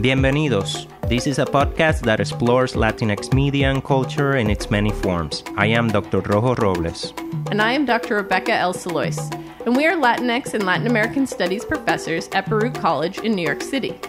Bienvenidos. This is a podcast that explores Latinx media and culture in its many forms. I am Dr. Rojo Robles. And I am Dr. Rebecca L. Salois. And we are Latinx and Latin American Studies professors at Baruch College in New York City.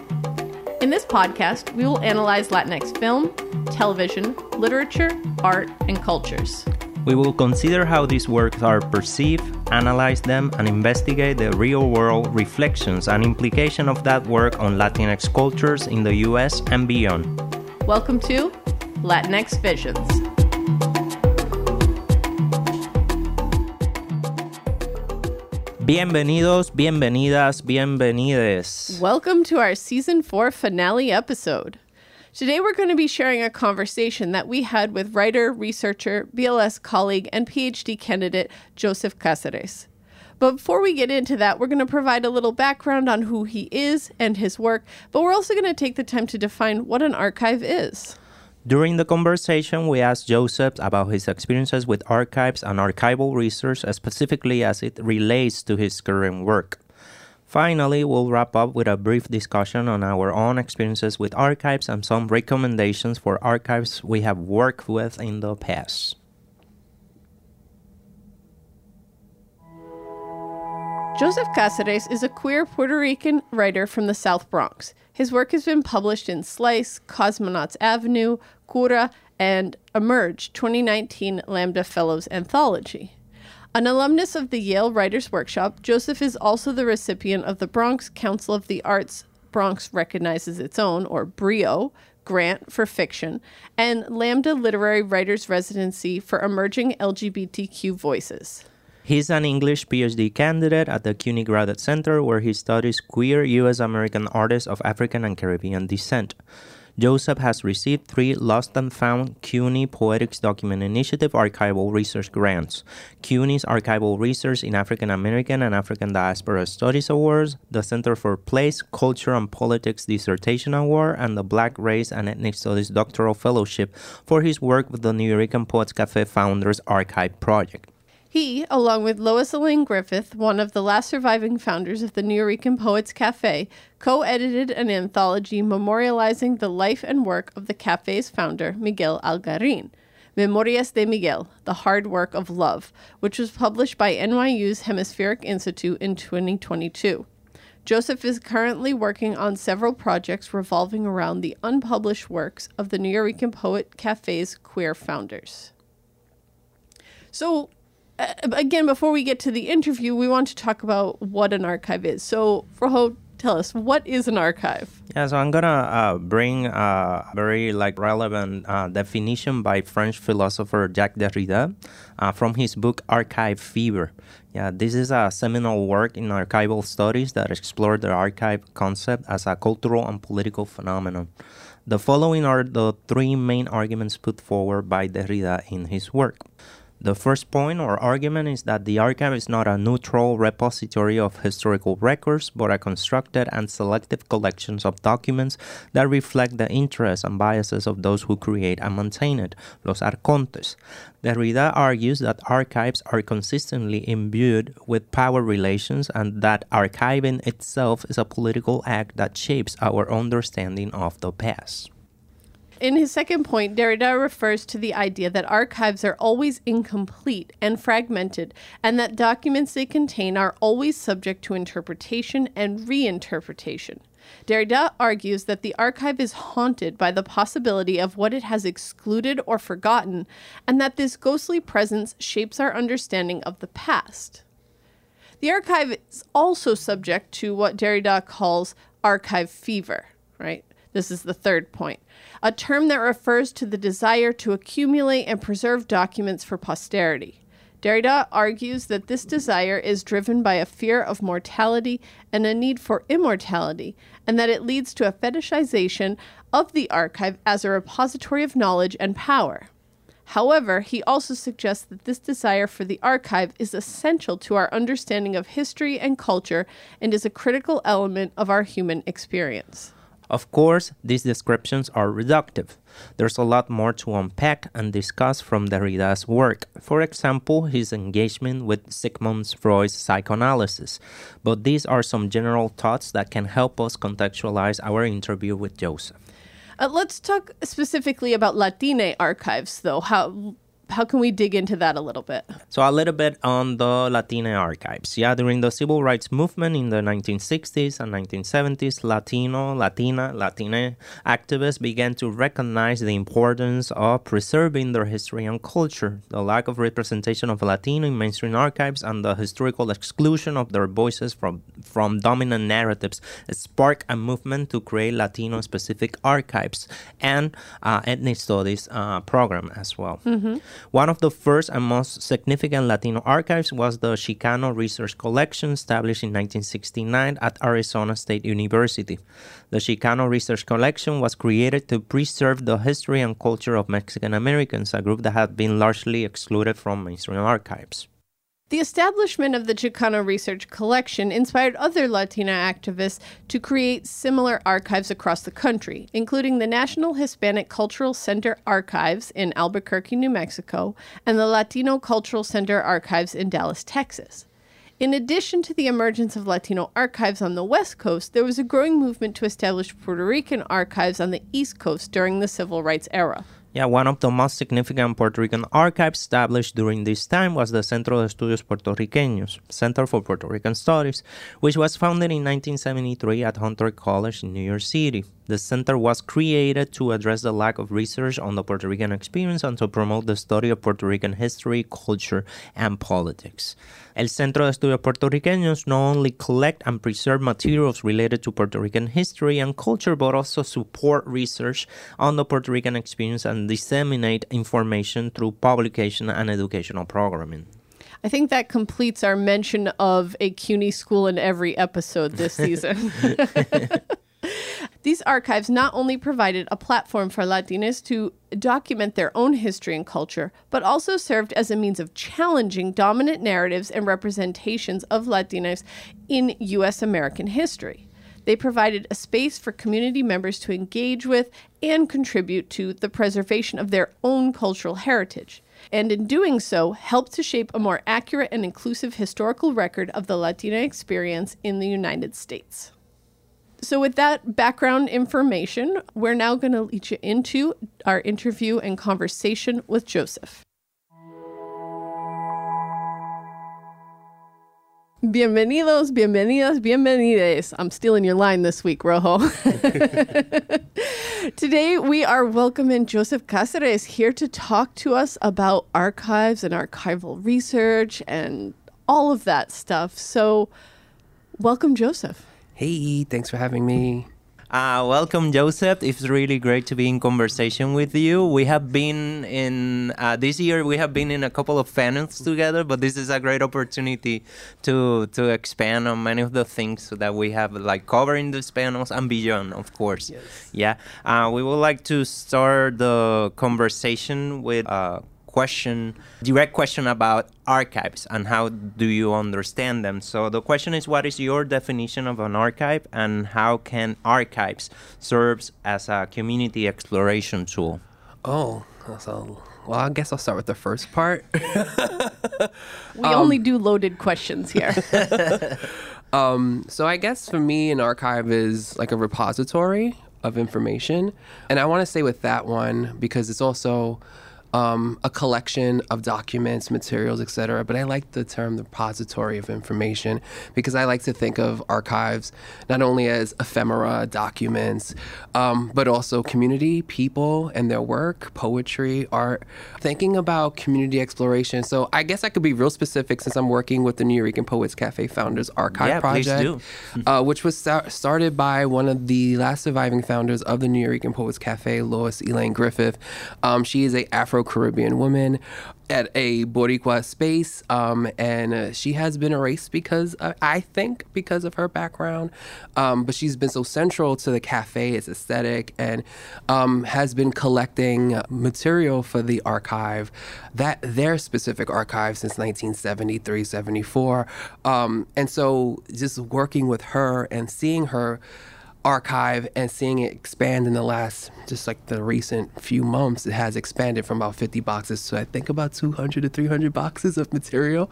In this podcast, we will analyze Latinx film, television, literature, art, and cultures. We will consider how these works are perceived, analyze them, and investigate the real world reflections and implication of that work on Latinx cultures in the US and beyond. Welcome to Latinx Visions. Bienvenidos, bienvenidas, bienvenides. Welcome to our season four finale episode. Today, we're going to be sharing a conversation that we had with writer, researcher, BLS colleague, and PhD candidate Joseph Caceres. But before we get into that, we're going to provide a little background on who he is and his work, but we're also going to take the time to define what an archive is. During the conversation, we asked Joseph about his experiences with archives and archival research, specifically as it relates to his current work. Finally, we'll wrap up with a brief discussion on our own experiences with archives and some recommendations for archives we have worked with in the past. Joseph Caceres is a queer Puerto Rican writer from the South Bronx. His work has been published in Slice, Cosmonauts Avenue, Cura, and Emerge 2019 Lambda Fellows Anthology. An alumnus of the Yale Writers Workshop, Joseph is also the recipient of the Bronx Council of the Arts Bronx Recognizes Its Own, or BRIO, grant for fiction, and Lambda Literary Writers Residency for Emerging LGBTQ Voices. He's an English PhD candidate at the CUNY Graduate Center, where he studies queer U.S. American artists of African and Caribbean descent. Joseph has received three Lost and Found CUNY Poetics Document Initiative archival research grants, CUNY's Archival Research in African American and African Diaspora Studies Awards, the Center for Place, Culture, and Politics Dissertation Award, and the Black Race and Ethnic Studies Doctoral Fellowship for his work with the Nuyorican Poets Cafe Founders Archive Project. He, along with Lois Elaine Griffith, one of the last surviving founders of the New Nuyorican Poets Cafe, co edited an anthology memorializing the life and work of the cafe's founder, Miguel Algarin. Memorias de Miguel, The Hard Work of Love, which was published by NYU's Hemispheric Institute in 2022. Joseph is currently working on several projects revolving around the unpublished works of the New Nuyorican Poet Cafe's queer founders. So, again, before we get to the interview, we want to talk about what an archive is. So, Rojo, tell us what is an archive? Yeah, so I'm gonna uh, bring a very like relevant uh, definition by French philosopher Jacques Derrida uh, from his book Archive Fever. Yeah, this is a seminal work in archival studies that explore the archive concept as a cultural and political phenomenon. The following are the three main arguments put forward by Derrida in his work. The first point or argument is that the archive is not a neutral repository of historical records, but a constructed and selective collections of documents that reflect the interests and biases of those who create and maintain it, los arcontes. Derrida argues that archives are consistently imbued with power relations and that archiving itself is a political act that shapes our understanding of the past. In his second point, Derrida refers to the idea that archives are always incomplete and fragmented, and that documents they contain are always subject to interpretation and reinterpretation. Derrida argues that the archive is haunted by the possibility of what it has excluded or forgotten, and that this ghostly presence shapes our understanding of the past. The archive is also subject to what Derrida calls archive fever, right? This is the third point. A term that refers to the desire to accumulate and preserve documents for posterity. Derrida argues that this desire is driven by a fear of mortality and a need for immortality, and that it leads to a fetishization of the archive as a repository of knowledge and power. However, he also suggests that this desire for the archive is essential to our understanding of history and culture and is a critical element of our human experience. Of course, these descriptions are reductive. There's a lot more to unpack and discuss from Derrida's work, for example, his engagement with Sigmund Freud's psychoanalysis. But these are some general thoughts that can help us contextualize our interview with Joseph. Uh, let's talk specifically about Latine archives, though. How how can we dig into that a little bit? So, a little bit on the Latina archives. Yeah, during the civil rights movement in the 1960s and 1970s, Latino, Latina, Latine activists began to recognize the importance of preserving their history and culture. The lack of representation of Latino in mainstream archives and the historical exclusion of their voices from, from dominant narratives sparked a movement to create Latino specific archives and uh, ethnic studies uh, program as well. Mm-hmm. One of the first and most significant Latino archives was the Chicano Research Collection established in 1969 at Arizona State University. The Chicano Research Collection was created to preserve the history and culture of Mexican Americans, a group that had been largely excluded from mainstream archives. The establishment of the Chicano Research Collection inspired other Latina activists to create similar archives across the country, including the National Hispanic Cultural Center Archives in Albuquerque, New Mexico, and the Latino Cultural Center Archives in Dallas, Texas. In addition to the emergence of Latino archives on the West Coast, there was a growing movement to establish Puerto Rican archives on the East Coast during the Civil Rights era. Yeah, one of the most significant Puerto Rican archives established during this time was the Centro de Estudios Puertorriqueños, Center for Puerto Rican Studies, which was founded in 1973 at Hunter College in New York City. The center was created to address the lack of research on the Puerto Rican experience and to promote the study of Puerto Rican history, culture, and politics. El Centro de Estudios Puertorriqueños not only collect and preserve materials related to Puerto Rican history and culture, but also support research on the Puerto Rican experience and disseminate information through publication and educational programming. I think that completes our mention of a CUNY school in every episode this season. These archives not only provided a platform for Latinos to document their own history and culture, but also served as a means of challenging dominant narratives and representations of Latinos in U.S. American history. They provided a space for community members to engage with and contribute to the preservation of their own cultural heritage, and in doing so, helped to shape a more accurate and inclusive historical record of the Latina experience in the United States. So, with that background information, we're now going to lead you into our interview and conversation with Joseph. Bienvenidos, bienvenidas, bienvenides. I'm stealing your line this week, Rojo. Today, we are welcoming Joseph Cáceres here to talk to us about archives and archival research and all of that stuff. So, welcome, Joseph. Hey, thanks for having me. Uh, welcome, Joseph. It's really great to be in conversation with you. We have been in uh, this year. We have been in a couple of panels together, but this is a great opportunity to to expand on many of the things that we have like covering these panels and beyond, of course. Yes. Yeah. Uh, we would like to start the conversation with a question, direct question about archives and how do you understand them. So the question is, what is your definition of an archive, and how can archives serve as a community exploration tool? Oh, so well, I guess I'll start with the first part. We only do loaded questions here. um, so I guess for me, an archive is like a repository of information, and I want to say with that one because it's also um, a collection of documents, materials, etc. But I like the term the repository of information because I like to think of archives not only as ephemera, documents, um, but also community, people, and their work, poetry, art. Thinking about community exploration. So I guess I could be real specific since I'm working with the Nuyorican Poets Cafe Founders Archive Yeah, Project, uh, which was sta- started by one of the last surviving founders of the Nuyorican Poets Cafe, Lois Elaine Griffith. Um, she is a Afro Caribbean woman at a Boricua space, um, and uh, she has been erased because uh, I think because of her background, um, but she's been so central to the cafe, its aesthetic, and um, has been collecting material for the archive, that their specific archive since 1973, 74, um, and so just working with her and seeing her archive and seeing it expand in the last just like the recent few months it has expanded from about 50 boxes to i think about 200 to 300 boxes of material.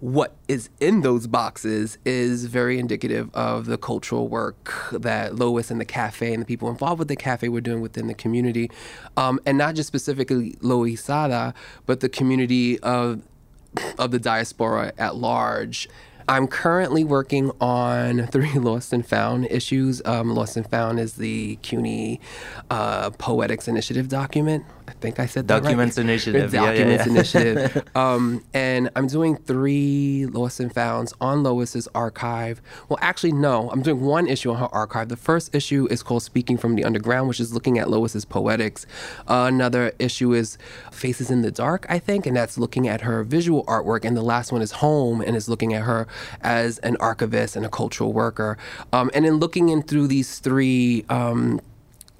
What is in those boxes is very indicative of the cultural work that lois and the cafe and the people involved with the cafe were doing within the community. Um, and not just specifically Loisaida but the community of of the diaspora at large I'm currently working on three Lost and Found issues. Um, Lost and Found is the CUNY uh, Poetics Initiative document. I think I said that Documents right. Initiative. Documents yeah, yeah. Initiative. um, and I'm doing three Lost and Founds on Lois's archive. Well, actually, no. I'm doing one issue on her archive. The first issue is called Speaking from the Underground, which is looking at Lois's poetics. Uh, another issue is Faces in the Dark, I think, and that's looking at her visual artwork. And the last one is Home, and is looking at her as an archivist and a cultural worker. Um, and in looking in through these three. Um,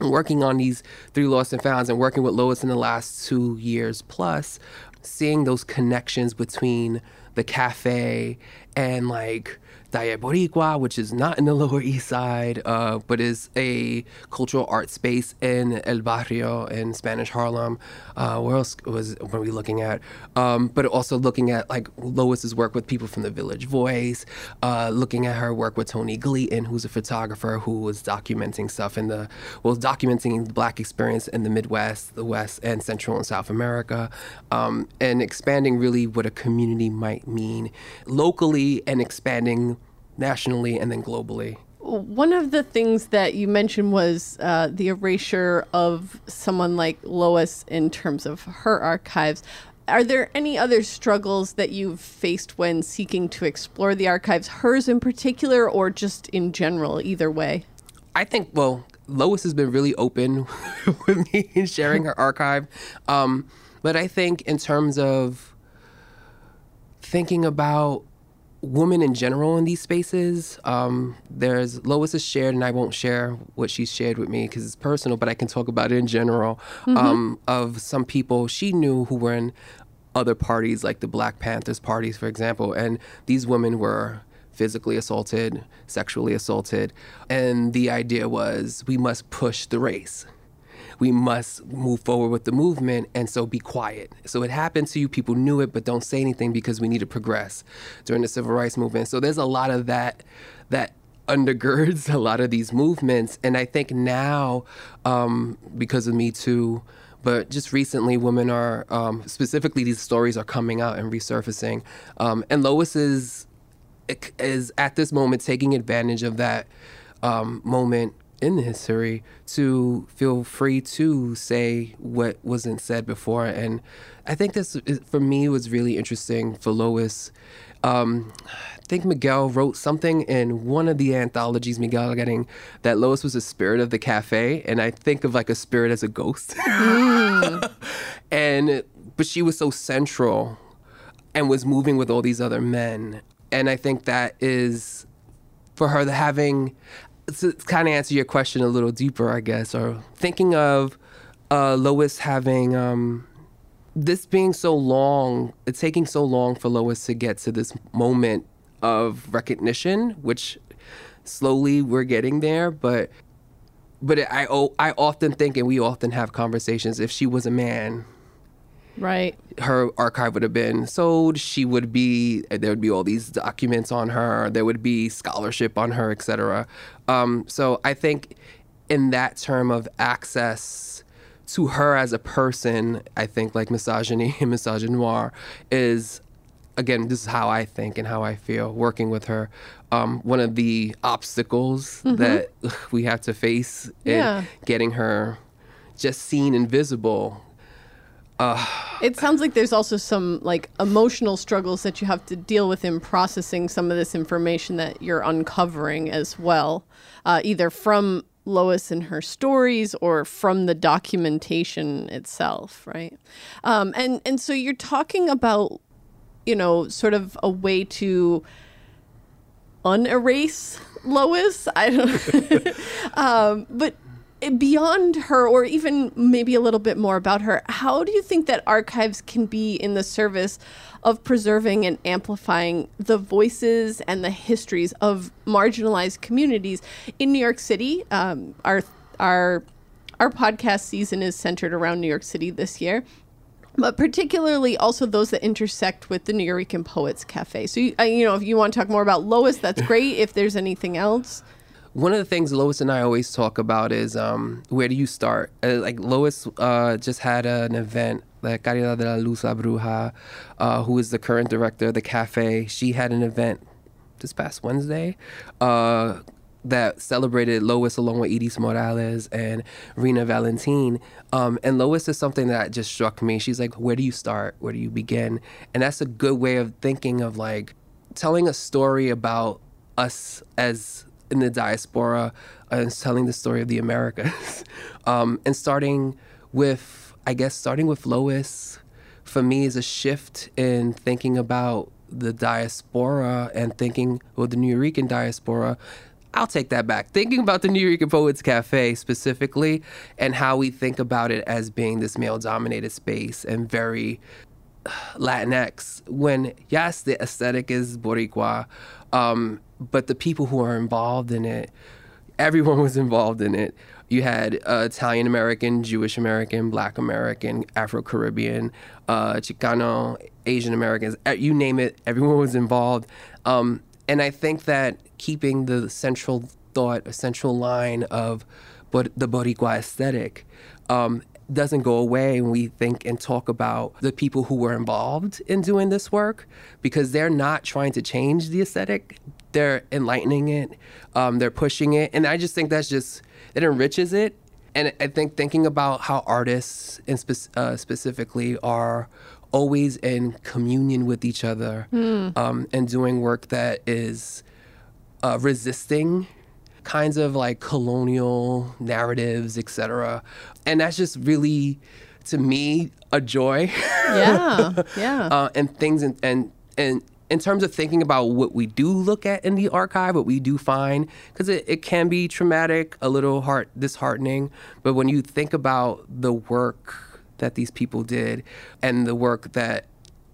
working on these three lost and founds and working with Lois in the last two years plus, seeing those connections between the cafe and like Taller Boricua, which is not in the Lower East Side, uh, but is a cultural art space in El Barrio in Spanish Harlem. Uh, where else was were we looking at? Um, but also looking at like Lois's work with people from the Village Voice, uh, looking at her work with Tony Gleaton, who's a photographer who was documenting stuff in the well, documenting the Black experience in the Midwest, the West, and Central and South America, um, and expanding really what a community might mean locally and expanding nationally and then globally. One of the things that you mentioned was uh, the erasure of someone like Lois in terms of her archives. Are there any other struggles that you've faced when seeking to explore the archives, hers in particular, or just in general, either way? I think, well, Lois has been really open with me in sharing her archive. Um, but I think, in terms of thinking about women in general in these spaces. Um, there's Lois is shared, and I won't share what she's shared with me because it's personal, but I can talk about it in general. Mm-hmm. Um, of some people she knew who were in other parties, like the Black Panthers parties, for example, and these women were physically assaulted, sexually assaulted, and the idea was we must push the race we must move forward with the movement and so be quiet. So it happened to you, people knew it, but don't say anything because we need to progress during the civil rights movement. So there's a lot of that that undergirds a lot of these movements. And I think now, um, because of Me Too, but just recently, women are um, specifically these stories are coming out and resurfacing. Um, and Lois is is at this moment taking advantage of that um, moment in history to feel free to say what wasn't said before. And I think this, for me, was really interesting for Lois. Um, I think Miguel wrote something in one of the anthologies Miguel getting that Lois was a spirit of the cafe, and I think of like a spirit as a ghost. Mm. and but she was so central and was moving with all these other men, and I think that is for her the having to kind of answer your question a little deeper, I guess, or thinking of uh, Lois having um, this being so long, it's taking so long for Lois to get to this moment of recognition, which slowly we're getting there, but but I I often think, and we often have conversations. If she was a man, Right. Her archive would have been sold. She would be there would be all these documents on her. There would be scholarship on her, etc. Um, so I think in that term of access to her as a person, I think like misogyny and misogynoir is again, this is how I think and how I feel working with her. Um, one of the obstacles mm-hmm. that we have to face yeah. in getting her just seen and visible uh, it sounds like there's also some like emotional struggles that you have to deal with in processing some of this information that you're uncovering as well, uh, either from Lois and her stories or from the documentation itself, right? Um, and and so you're talking about, you know, sort of a way to unerase Lois. I don't, um, but beyond her, or even maybe a little bit more about her, how do you think that archives can be in the service of preserving and amplifying the voices and the histories of marginalized communities in New York City? Um, our our our podcast season is centered around New York City this year but particularly also those that intersect with the New Nuyorican Poets Cafe. So, you, uh, you know, if you want to talk more about Lois, that's great. if there's anything else. One of the things Lois and I always talk about is um, where do you start? Uh, like Lois uh, just had an event, like Caridad de la Luz La Bruja, uh, who is the current director of the cafe. She had an event this past Wednesday uh, that celebrated Lois along with Edith Morales and Rena Valentine. Um, and Lois is something that just struck me. She's like, where do you start? Where do you begin? And that's a good way of thinking of like telling a story about us as in the diaspora and telling the story of the Americas. um, and starting with, I guess, starting with Lois for me is a shift in thinking about the diaspora and thinking, well, the Nuyorican diaspora I'll take that back. Thinking about the New Nuyorican Poets Cafe specifically and how we think about it as being this male dominated space and very uh, Latinx, when yes, the aesthetic is Boricua, um, but the people who are involved in it, everyone was involved in it. You had uh, Italian American, Jewish American, Black American, Afro Caribbean, uh, Chicano, Asian Americans, you name it, everyone was involved. Um, and I think that keeping the central thought, a central line of but the Boricua aesthetic um, doesn't go away when we think and talk about the people who were involved in doing this work because they're not trying to change the aesthetic. They're enlightening it, um, they're pushing it. And I just think that's just, it enriches it. And I think thinking about how artists, and spe- uh, specifically, are always in communion with each other mm. um, and doing work that is uh, resisting kinds of like colonial narratives, etc. And that's just really, to me, a joy. Yeah, yeah. uh, and things and and and in terms of thinking about what we do look at in the archive, what we do find, because it, it can be traumatic, a little heart disheartening. But when you think about the work that these people did and the work that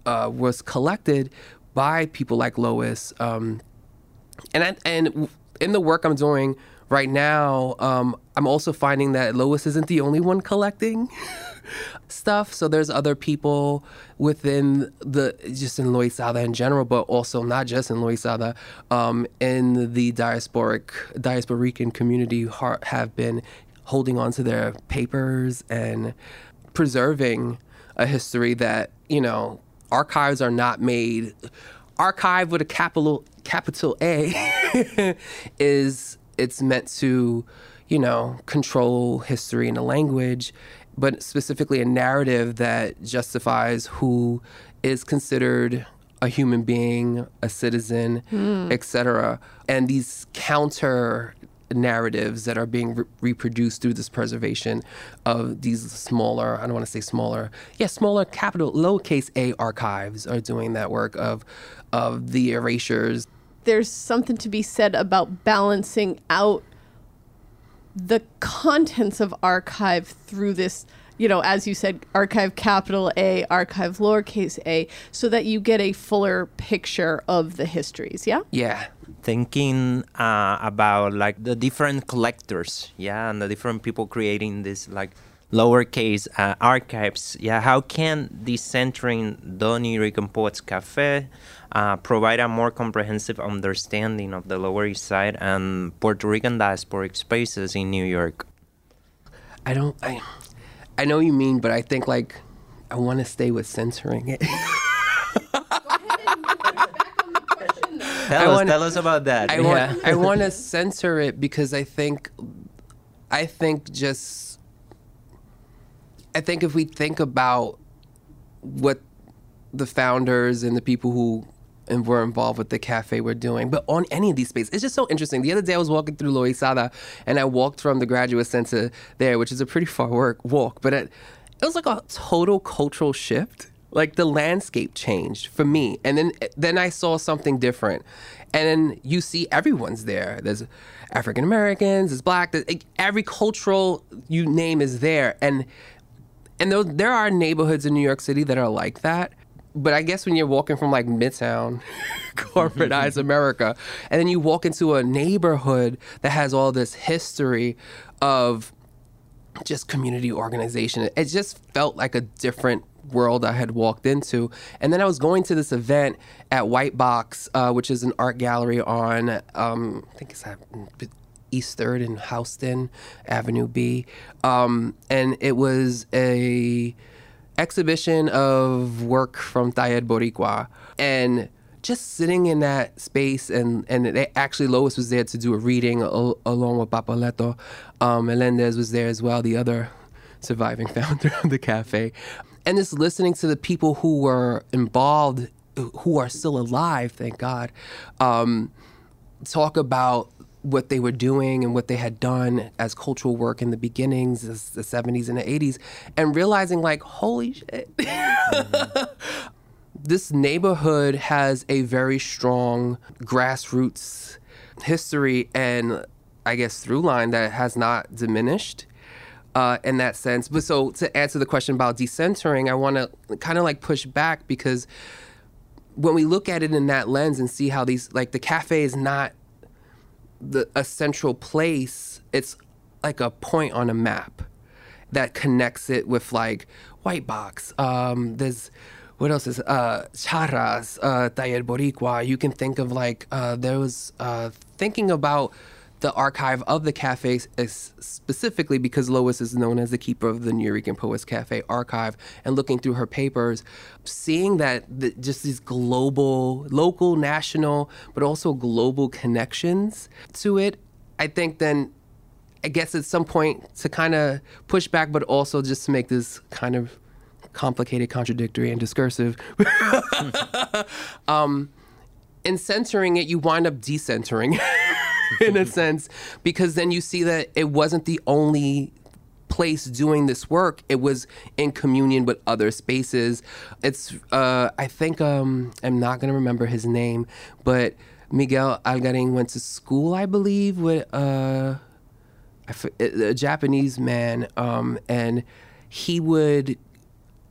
uh, was collected by people like Lois, um, and I, and in the work I'm doing right now, um, I'm also finding that Lois isn't the only one collecting stuff. So there's other people within the just in Loisaida in general, but also not just in Loisaida, um, in the diasporic diasporican community have been holding on to their papers and preserving a history that you know archives are not made. Archive with a capital capital A is it's meant to, you know, control history and a language, but specifically a narrative that justifies who is considered a human being, a citizen, mm. etc. And these counter narratives that are being re- reproduced through this preservation of these smaller, I don't want to say smaller, yeah, smaller capital, lowercase a archives are doing that work of, of the erasures. There's something to be said about balancing out the contents of archive through this you know, as you said, archive capital A, archive lowercase a, so that you get a fuller picture of the histories. Yeah. Yeah. Thinking uh, about like the different collectors, yeah, and the different people creating this like lowercase uh, archives. Yeah, how can this centering the Nuyorican Cafe uh, provide a more comprehensive understanding of the Lower East Side and Puerto Rican diasporic spaces in New York? I don't. I I know you mean, but I think like I want to stay with censoring it. tell us, wanna, tell us about that. I yeah. want, I want to censor it because I think, I think just, I think if we think about what the founders and the people who and were involved with the cafe we're doing, but on any of these spaces. It's just so interesting. The other day I was walking through Loisaida and I walked from the graduate center there, which is a pretty far work walk, but it, it was like a total cultural shift like the landscape changed for me and then then i saw something different and then you see everyone's there there's african americans there's black there's, every cultural you name is there and and though there are neighborhoods in new york city that are like that but i guess when you're walking from like midtown corporatized america and then you walk into a neighborhood that has all this history of just community organization. It just felt like a different world I had walked into. And then I was going to this event at White Box, uh, which is an art gallery on, um, I think it's at East Third in Houston Avenue B, um, and it was a exhibition of work from Taller Boricua. And just sitting in that space and and they, actually Lois was there to do a reading al- along with Papoleto. Um, Melendez was there as well, the other surviving founder of the cafe, and just listening to the people who were involved, who are still alive, thank God, um, talk about what they were doing and what they had done as cultural work in the beginnings, the 70s and the 80s, and realizing like, holy shit. Mm-hmm this neighborhood has a very strong grassroots history and I guess through line that has not diminished. Uh, in that sense. But so to answer the question about decentering, I want to kind of like push back because when we look at it in that lens and see how these like the cafe is not the a central place, it's like a point on a map that connects it with like White Box. Um, there's what else is uh CHARAS uh Taller Boricua you can think of like uh there was uh thinking about the archive of the cafe specifically because Lois is known as the keeper of the Nuyorican Poets Cafe archive and looking through her papers, seeing that the, just these global, local, national, but also global connections to it, I think then I guess at some point to kind of push back, but also just to make this kind of complicated, contradictory, and discursive. um, in censoring it, you wind up decentering in a sense, because then you see that it wasn't the only place doing this work. It was in communion with other spaces. It's, uh, I think, um, I'm not going to remember his name, but Miguel Algarin went to school, I believe, with uh, a Japanese man, um, and he would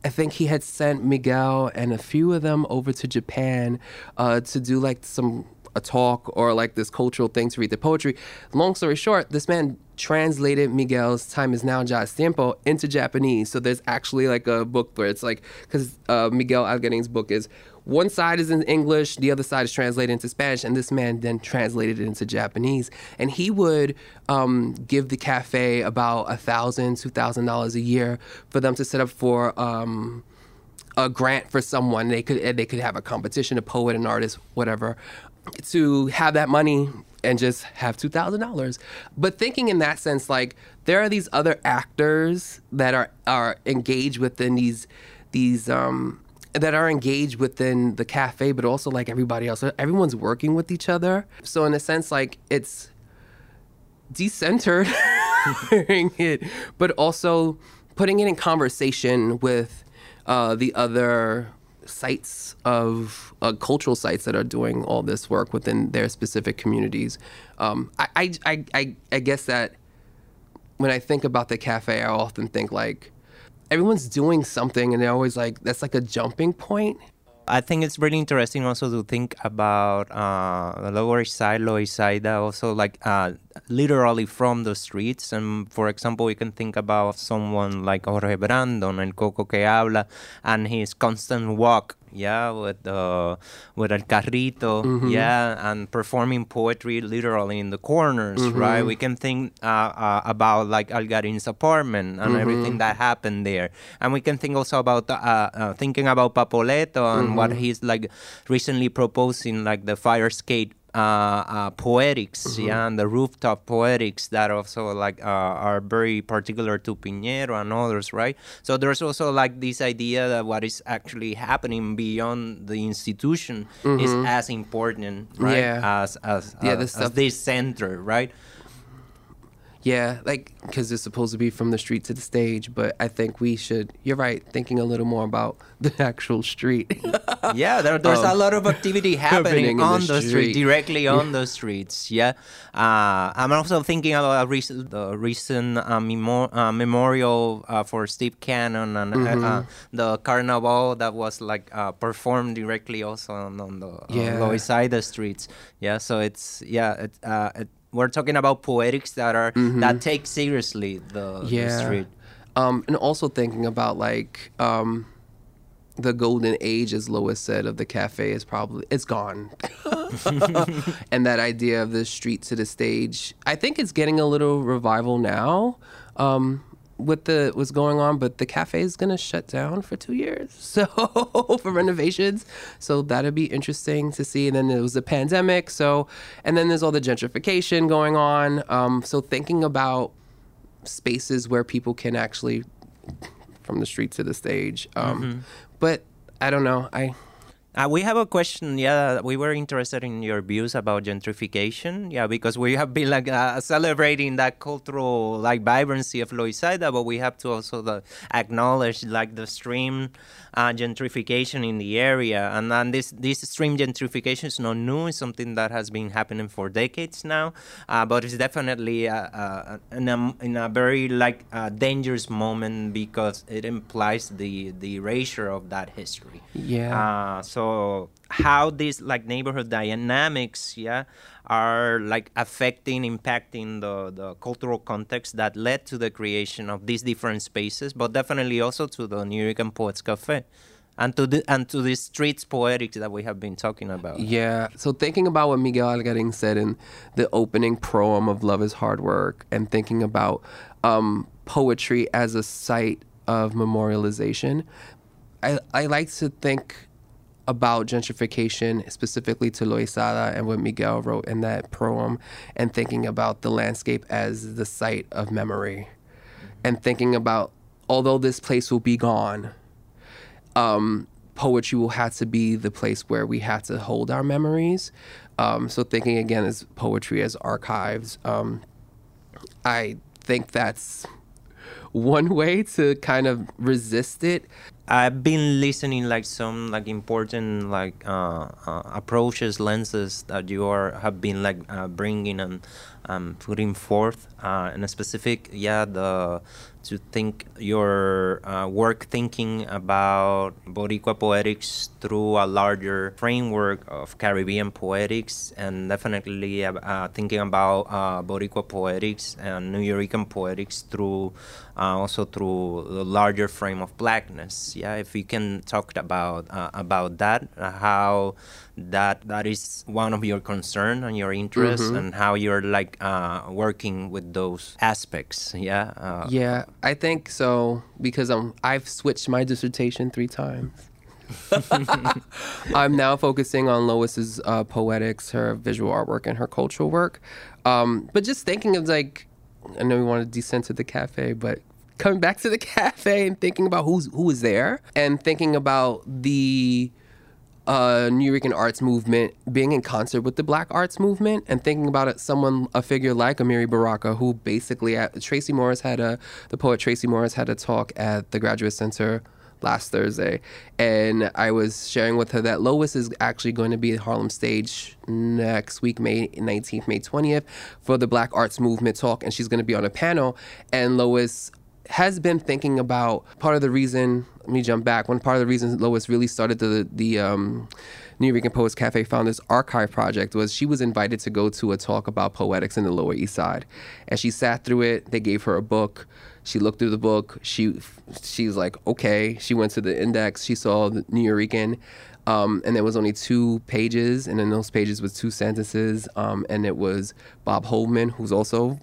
I think he had sent Miguel and a few of them over to Japan uh, to do like some a talk or like this cultural thing to read the poetry. Long story short, this man translated Miguel's Time is Now, Ya es Tiempo into Japanese. So there's actually like a book where it's like, because uh, Miguel Algarin's book is one side is in English, the other side is translated into Spanish, and this man then translated it into Japanese. And he would um, give the cafe about a thousand, two thousand dollars a year for them to set up for. Um, a grant for someone they could they could have a competition a poet an artist whatever to have that money and just have two thousand dollars. But thinking in that sense, like there are these other actors that are are engaged within these these um that are engaged within the cafe, but also like everybody else. Everyone's working with each other. So in a sense, like it's decentered it, but also putting it in conversation with uh, the other sites of uh, cultural sites that are doing all this work within their specific communities. Um, I, I, I, I guess that when I think about the cafe, I often think like everyone's doing something, and they're always like that's like a jumping point. I think it's really interesting also to think about uh, the Lower East Side, Lower East Side, also like uh, literally from the streets. And for example, we can think about someone like Jorge Brandon and Coco que habla and his constant walk yeah, with uh, with El Carrito, mm-hmm. yeah, and performing poetry literally in the corners, mm-hmm. right? We can think uh, uh, about like Algarin's apartment and mm-hmm. everything that happened there, and we can think also about uh, uh, thinking about Papoleto and what mm-hmm. he's like recently proposing, like the fire escape uh, uh, poetics, mm-hmm. yeah, and the rooftop poetics that also like uh, are very particular to Piñero and others, right? So there's also like this idea that what is actually happening beyond the institution mm-hmm. is as important, right? Yeah. As as, yeah, as, as this center, right? Yeah, like because it's supposed to be from the street to the stage, but I think we should. You're right, thinking a little more about the actual street. yeah, there, there's a Um, lot of activity happening happening on the the, street, street. directly on the streets. Yeah, uh, I'm also thinking about a recent, the recent uh, memo- uh, memorial uh, for Steve Cannon and Mm-hmm. uh, uh, the carnival that was like uh, performed directly also on, on the Yeah. uh, Loisaida streets. Yeah, so it's yeah, it, uh, it, we're talking about poetics that are that take seriously the, the Mm-hmm. street. Um, and also thinking about like um, the golden age, as Lois said, of the cafe is probably it's gone, and that idea of the street to the stage, I think it's getting a little revival now. Um, with the what's going on, but the cafe is gonna shut down for two years, so for renovations. So that'd be interesting to see. And then there was the pandemic, so and then there's all the gentrification going on. Um, so thinking about spaces where people can actually from the street to the stage. Um, But I don't know. I Uh, we have a question. Yeah, we were interested in your views about gentrification. Yeah, because we have been like uh, celebrating that cultural like vibrancy of Loisaida, but we have to also the, acknowledge like the stream uh, gentrification in the area, and then this this stream gentrification is not new. It's something that has been happening for decades now, uh, but it's definitely uh, uh, in, a, in a very like uh, dangerous moment because it implies the the erasure of that history. Yeah. Uh, so how these like neighborhood dynamics, yeah, are like affecting, impacting the the cultural context that led to the creation of these different spaces, but definitely also to the Nuyorican Poets Cafe. And to the and to the streets poetics that we have been talking about. Yeah. So thinking about what Miguel Algarin said in the opening proem of Love is Hard Work and thinking about um, poetry as a site of memorialization, I, I like to think about gentrification specifically to Loisaida and what Miguel wrote in that poem, and thinking about the landscape as the site of memory and thinking about although this place will be gone um, poetry will have to be the place where we have to hold our memories. Um, so thinking again as poetry as archives, um, I think that's one way to kind of resist it. I've been listening like some like important like uh, uh, approaches, lenses that you are have been like uh, bringing and um, putting forth, uh, in a specific yeah the to think your uh, work thinking about Boricua poetics through a larger framework of Caribbean poetics and definitely uh, thinking about uh, Boricua poetics and Nuyorican poetics through uh, also through the larger frame of blackness. Yeah, if you can talk about uh, about that, uh, how that that is one of your concern and your interests, and how you're like uh, working with those aspects. Yeah. Uh, Yeah, I think so because I'm I've switched my dissertation three times. I'm now focusing on Lois's uh, poetics, her visual artwork, and her cultural work. Um, but just thinking of like, I know we want to descend to the cafe, but coming back to the cafe and thinking about who's who is there and thinking about the uh, Nuyorican arts movement being in concert with the Black arts movement and thinking about it, someone a figure like Amiri Baraka, who basically at, Tracie Morris had a the poet Tracie Morris had a talk at the Graduate Center last Thursday, and I was sharing with her that Lois is actually going to be at Harlem Stage next week, May 19th, May 20th, for the Black Arts Movement talk, and she's going to be on a panel, and Lois has been thinking about part of the reason. Let me jump back. One part of the reason Lois really started the the um, Nuyorican Poets Cafe Founders Archive project was she was invited to go to a talk about poetics in the Lower East Side, and she sat through it. They gave her a book. She looked through the book. She she was like, okay. She went to the index. She saw the Nuyorican. Um, and there was only two pages, and in those pages was two sentences, um, and it was Bob Holman, who's also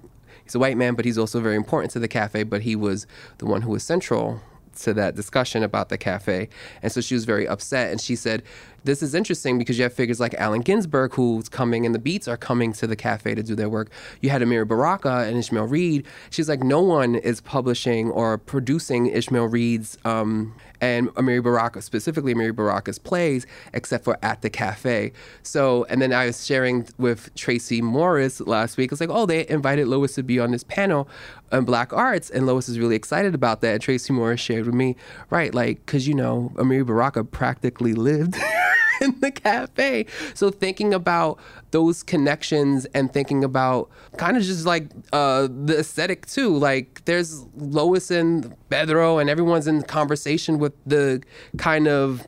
he's a white man, but he's also very important to the cafe. But he was the one who was central to that discussion about the cafe. And so she was very upset. And she said, this is interesting because you have figures like Allen Ginsberg who's coming and the Beats are coming to the cafe to do their work. You had Amiri Baraka and Ishmael Reed. She's like, no one is publishing or producing Ishmael Reed's um, and Amiri Baraka, specifically Amiri Baraka's plays, except for at the cafe. So, and then I was sharing with Tracie Morris last week. It's like, oh, they invited Lois to be on this panel on Black Arts, and Lois is really excited about that. And Tracie Morris shared with me, right, like, because you know, Amiri Baraka practically lived. in the cafe. So thinking about those connections and thinking about kind of just like uh, the aesthetic too. Like there's Lois and Pedro and everyone's in conversation with the kind of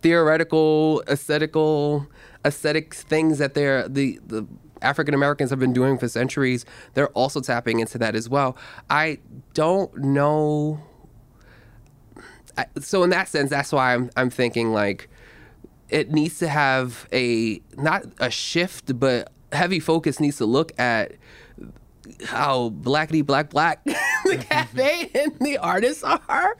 theoretical, aesthetical, aesthetic things that they're the the African Americans have been doing for centuries. They're also tapping into that as well. I don't know. I, so in that sense, that's why I'm I'm thinking like it needs to have a not a shift, but heavy focus needs to look at how blackity black black the cafe and the artists are.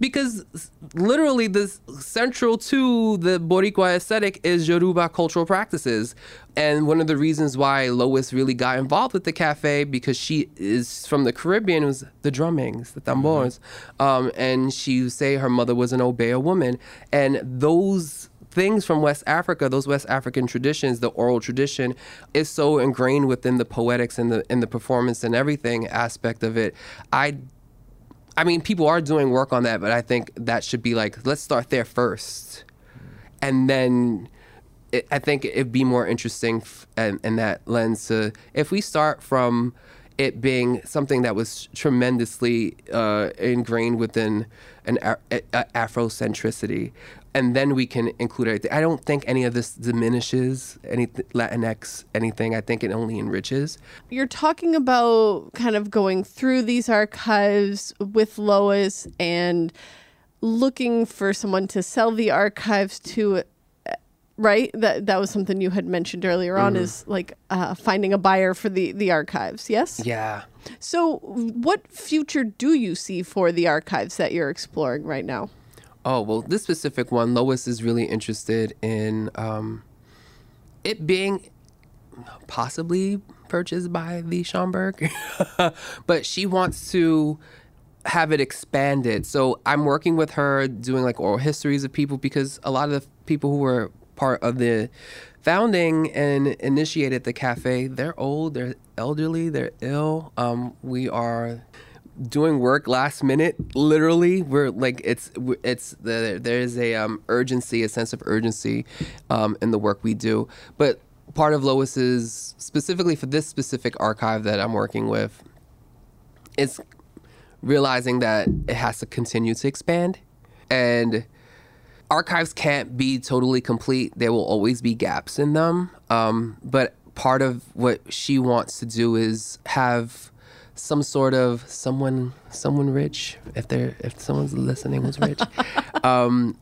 Because literally the central to the boricua aesthetic is yoruba cultural practices. And one of the reasons why lois really got involved with the cafe because she is from the caribbean was the drummings the tambors mm-hmm. um, and she would say her mother was an obeah woman. And those things from West Africa, those West African traditions, the oral tradition, is so ingrained within the poetics and the in the performance and everything aspect of it. I I mean, people are doing work on that, but I think that should be like, let's start there first. And then it, I think it'd be more interesting f- in, in that lens to, if we start from it being something that was tremendously uh, ingrained within an a- a- Afrocentricity, and then we can include. I don't think any of this diminishes any Latinx anything. I think it only enriches. You're talking about kind of going through these archives with Lois and looking for someone to sell the archives to right that that was something you had mentioned earlier on mm-hmm. is like uh, finding a buyer for the the archives yes yeah so what future do you see for the archives that you're exploring right now Oh well, this specific one, Lois is really interested in um, it being possibly purchased by the Schomburg, but she wants to have it expanded. So I'm working with her doing like oral histories of people because a lot of the people who were part of the founding and initiated the cafe, they're old, they're elderly, they're ill. Um, we are doing work last minute literally. We're like it's it's the, there's a um, urgency a sense of urgency um, in the work we do. But part of lois's specifically for this specific archive that i'm working with is realizing that it has to continue to expand. And archives can't be totally complete. There will always be gaps in them. Um, but part of what she wants to do is have some sort of someone someone rich if they're if someone's listening was rich. Um,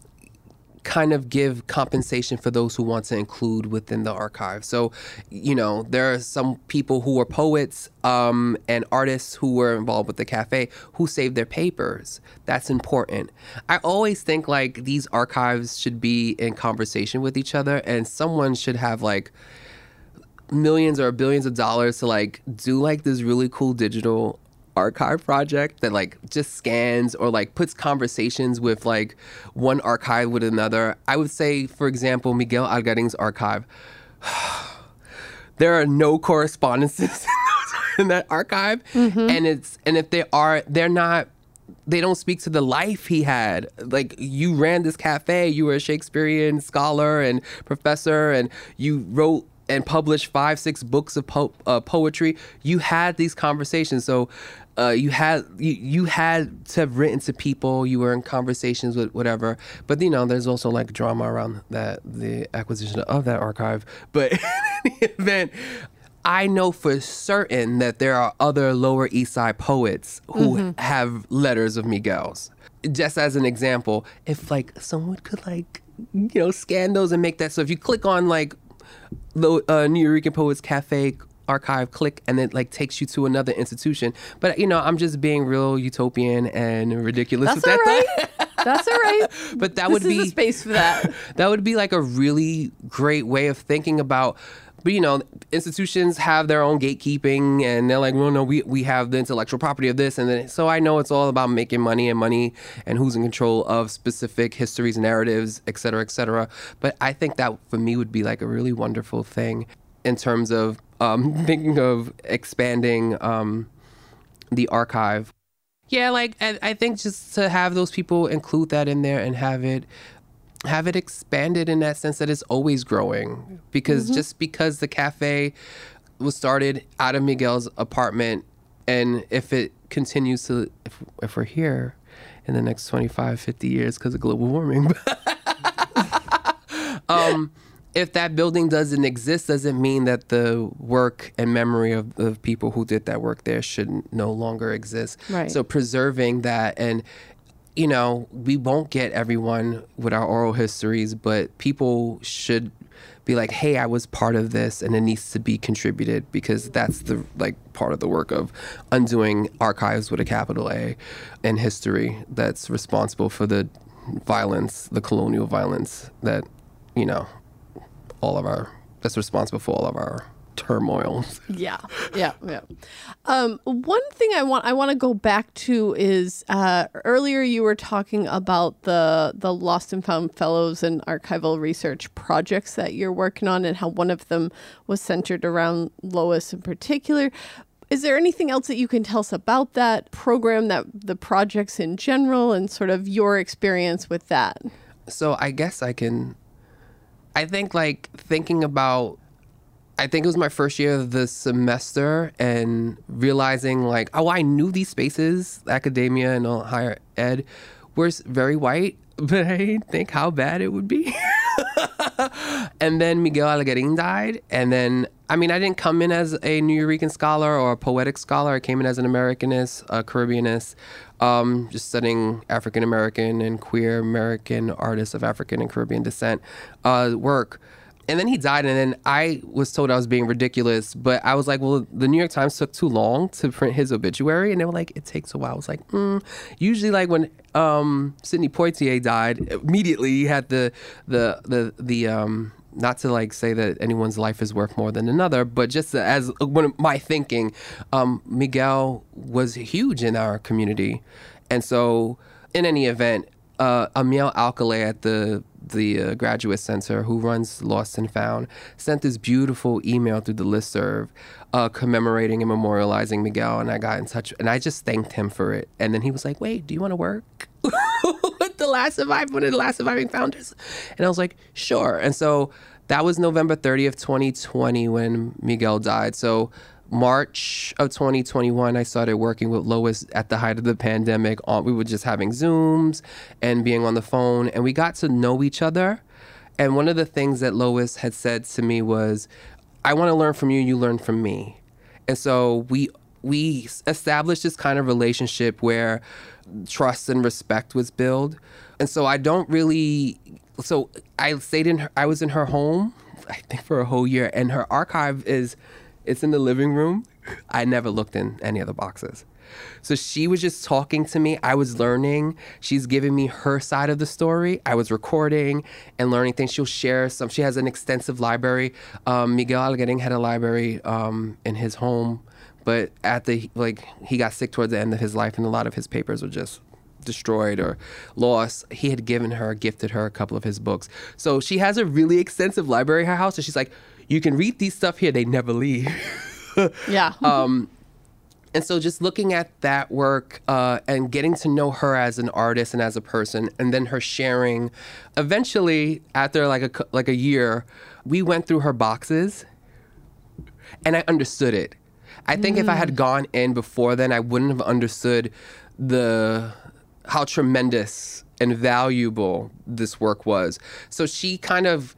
kind of give compensation for those who want to include within the archive. So, you know, there are some people who were poets um, and artists who were involved with the cafe who saved their papers. That's important. I always think like these archives should be in conversation with each other, and someone should have like millions or billions of dollars to like do like this really cool digital archive project that like just scans or like puts conversations with like one archive with another. I would say, for example, Miguel Algarin's archive. there are no correspondences in that archive, mm-hmm. and it's and if they are, they're not. They don't speak to the life he had. Like you ran this cafe, you were a Shakespearean scholar and professor, and you wrote and published five, six books of po- uh, poetry. You had these conversations, so uh, you had you, you had to have written to people. You were in conversations with whatever. But you know, there's also like drama around that the acquisition of that archive. But in any event. I know for certain that there are other Lower East Side poets who mm-hmm. have letters of Miguel's. Just as an example, if like someone could like you know scan those and make that so if you click on like the uh, Nuyorican Poets Cafe archive click and it like takes you to another institution but you know i'm just being real utopian and ridiculous That's with that That's all right. but that this would be a space for that. that would be like a really great way of thinking about but you know institutions have their own gatekeeping and they're like well no we, we have the intellectual property of this and then so i know it's all about making money and money and who's in control of specific histories narratives et cetera et cetera but i think that for me would be like a really wonderful thing in terms of um, thinking of expanding um, the archive. Yeah like I, I think just to have those people include that in there and have it have it expanded in that sense that it's always growing. Because just because the cafe was started out of Miguel's apartment and if it continues to if, if we're here in the next 25 50 years because of global warming. Um if that building doesn't exist doesn't mean that the work and memory of the people who did that work there should no longer exist Right. so preserving that and you know we won't get everyone with our oral histories but people should be like hey i was part of this and it needs to be contributed because that's the like part of the work of undoing archives with a capital a and history that's responsible for the violence the colonial violence that you know all of our that's responsible for all of our turmoil Yeah, yeah, yeah. Um, one thing I want I want to go back to is uh, earlier you were talking about the the Lost and Found Fellows and archival research projects that you're working on, and how one of them was centered around Lois in particular. Is there anything else that you can tell us about that program, that the projects in general, and sort of your experience with that? so I guess I can. I think like thinking about. I think it was my first year of the semester and realizing like, oh, I knew these spaces, academia and all higher ed, were very white, but I didn't think how bad it would be. and then Miguel Algarin died. And then, I mean, I didn't come in as a Nuyorican scholar or a poetic scholar. I came in as an Americanist, a Caribbeanist, um, just studying African American and queer American artists of African and Caribbean descent uh, work. And then he died, and then I was told I was being ridiculous. But I was like, well, the New York Times took too long to print his obituary, and they were like, it takes a while. I was like, mm. usually, like when um, Sidney Poitier died, immediately he had the the the the um, not to like say that anyone's life is worth more than another, but just as one of my thinking, um, Miguel was huge in our community, and so in any event, uh, Amiel Alcalay at the the uh, graduate center who runs Lost and Found sent this beautiful email through the listserv uh, commemorating and memorializing Miguel, and I got in touch and I just thanked him for it. And then he was like, "Wait, do you want to work the last surviving one of the last surviving founders?" And I was like, "Sure." And so that was November 30th, 2020, when Miguel died. So March of 2021, I started working with Lois at the height of the pandemic. On, we were just having Zooms and being on the phone, and we got to know each other. And one of the things that Lois had said to me was, "I want to learn from you. You learn from me." And so we we established this kind of relationship where trust and respect was built. And so I don't really. So I stayed in. Her, I was in her home, I think, for a whole year, and her archive is it's in the living room. I never looked in any of the boxes. So she was just talking to me. I was learning. She's giving me her side of the story. I was recording and learning things. She'll share some. She has an extensive library. Um, Miguel Algarin had a library um, in his home, but at the like he got sick towards the end of his life, and a lot of his papers were just destroyed or lost, he had given her, gifted her a couple of his books. So she has a really extensive library in her house, and she's like, "You can read these stuff here; they never leave." Yeah. Um, and so just looking at that work uh, and getting to know her as an artist and as a person, and then her sharing, eventually after like a like a year, we went through her boxes, and I understood it. I think if I had gone in before then, I wouldn't have understood the how tremendous and valuable this work was. So she kind of